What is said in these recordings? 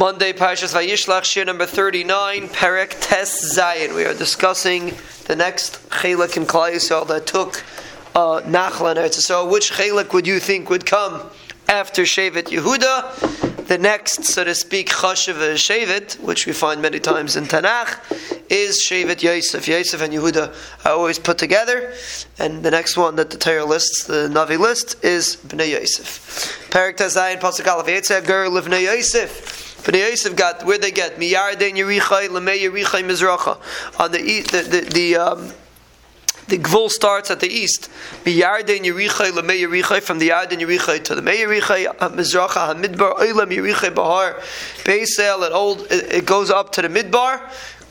Monday, Parshas Vayishlach, Shiur number 39, Perek Tes Zayin. We are discussing the next Chelak in Klal Yisrael that took uh, Nachla and Eretz Yisrael. Which Chelak would you think would come after Shevet Yehuda? The next, so to speak, Chashav Shevet, which we find many times in Tanakh, is Shevet Yosef. Yosef and Yehuda are always put together. And the next one that the Torah lists, the Navi list, is Bnei Yosef. Perek Tes Zayin, Pasuk Aleph, Yetzeh Ger Livnei Yosef. The Yosef got where they get? Miyarden Yerichai Lemei Yerichai Mizracha. On the the the, the um, the Gvul starts at the east. Miyarden Yerichai Lemei Yerichai from the Yarden Yerichai to the Mei Yerichai Mizracha Hamidbar Olam Yerichai Bahar Beisel and old it, it goes up to the Midbar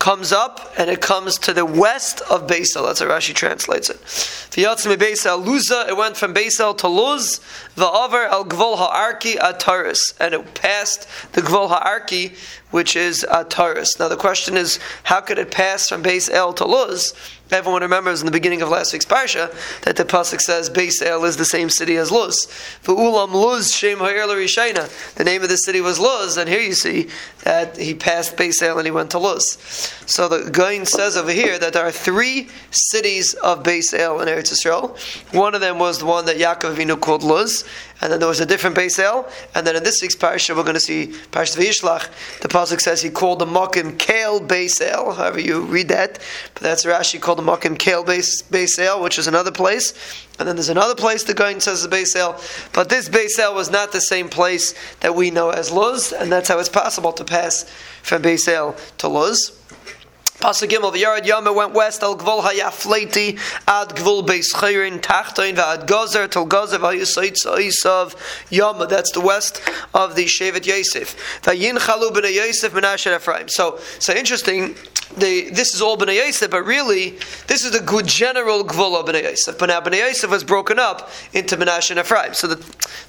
comes up and it comes to the west of Beisel. That's how Rashi translates it. V'yatzim Beisel Luza. It went from Beisel to Luz. The Va'aver al Gvul Ha'arki Ataris, and it passed the Gvul Ha'arki, which is uh, Ataris. Now the question is, how could it pass from Beisel to Luz? Everyone remembers in the beginning of last week's parsha that the pasuk says Beis El is the same city as Luz. For Ulam Luz Shem Rishayna. The name of the city was Luz, and here you see that he passed Beis El and he went to Luz. So the Gaon says over here that there are three cities of Beis El in Eretz Yisrael. One of them was the one that Yaakov Avinu called Luz, and then there was a different Beis El, and then in this week's parsha we're going to see Parsha Vayishlach. The pasuk says he called the Mokim Kale Beis El. However you read that, but that's Rashi called the Makim Kale Beisel, which is another place. And then there's another place the Gaon says the Beisel. But this Beisel was not the same place that we know as Luz, and that's how it's possible to pass from Beisel to Luz. Pasuk Gimel, the Yard Yama went west, al Gvul Hayafleti, ad Gvul Beis Chayrin, Tachtoin,Vad Gozer, Til Gozer, Vayisaitz Isav Yama. That's the west of the Shevet Yosef. Vayin Chalu B'nai Yosef, Menashe Ephraim. So, so interesting the, this is all Bnei Yosef, but really, this is the good general Gvul of Bnei Yosef. But now Bnei Yosef was broken up into Menashe and Ephraim. So the,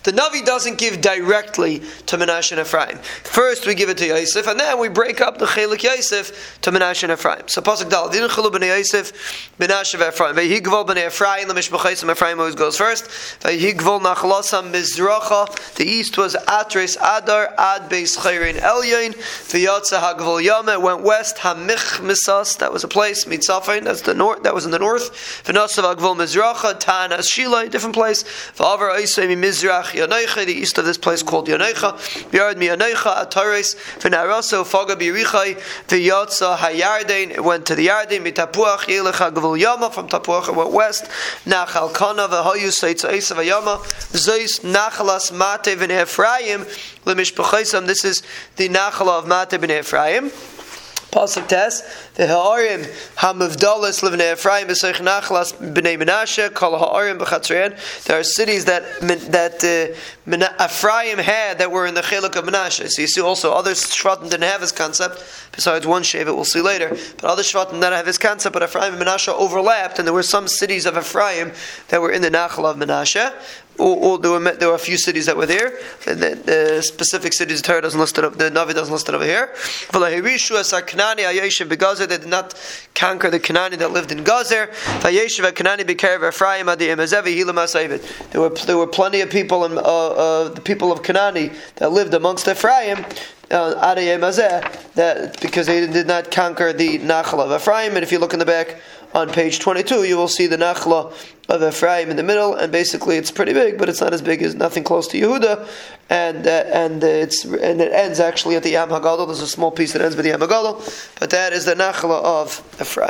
the Navi doesn't give directly to Menashe and Ephraim. First we give it to Yosef, and then we break up the Chelik Yosef to Menashe and Ephraim. So Pasuk Dal, Din Chalu Bnei Yosef, Menashe and Ephraim. Gvul Bnei Ephraim, the Mishmachaisim Ephraim always goes first. Vehi Gvul Nachlasam Mizracha, the east was Atres Adar, Ad Beis Chayrin Elyain, V'yatza HaGvul Yama, went west, Hamich Misas, that was a place. Mitzafin, that's the north. That was in the north. V'nasav Agvul Mizracha, Tanas Shilai, different place. V'avar Oisei Mizrach Yonecha, the east of this place called Yonecha. Yard Mi Yonecha Atares. V'naraso Faga Birichai. V'yatza Hayarden. It went to the Yarden. Mitapuach Yelech Agvul Yama. From Tapuach it went west. Nachal Kana V'hayu Seitz Eisav Yama. Zeis Nachalas Mate V'ne Ephraim. Lemishpachaisam. This is the Nachala of Mate B'ne Ephraim. Pasuk Tes, the Ha'arim Hamavdalas live Ephraim, B'seich Nachlas B'nei Menashe, Kol Ha'arim B'chatzrein. There are cities that that uh, Ephraim had that were in the Chiluk of Menashe. So you see also other Shvatim didn't have this concept, besides one Shevet we'll see later. But other Shvatim didn't have this concept, but Ephraim and Menashe overlapped, and there were some cities of Ephraim that were in the Nachal of Menashe or, or there, were, there were a few cities that were there. The, specific cities the Torah doesn't list it up, the Navi doesn't list it over here. They did not conquer the Kanani that lived in Gazer. There were there were plenty of people in, uh, uh, the people of Kanani that lived amongst Ephraim uh, that because they did not conquer the Nachal of Ephraim. And if you look in the back on page 22, you will see the Nachla of Ephraim in the middle, and basically it's pretty big, but it's not as big as nothing close to Yehuda, and uh, and it's and it ends actually at the Yam Hagadol. There's a small piece that ends with the Yam Hagadol, but that is the Nachla of Ephraim.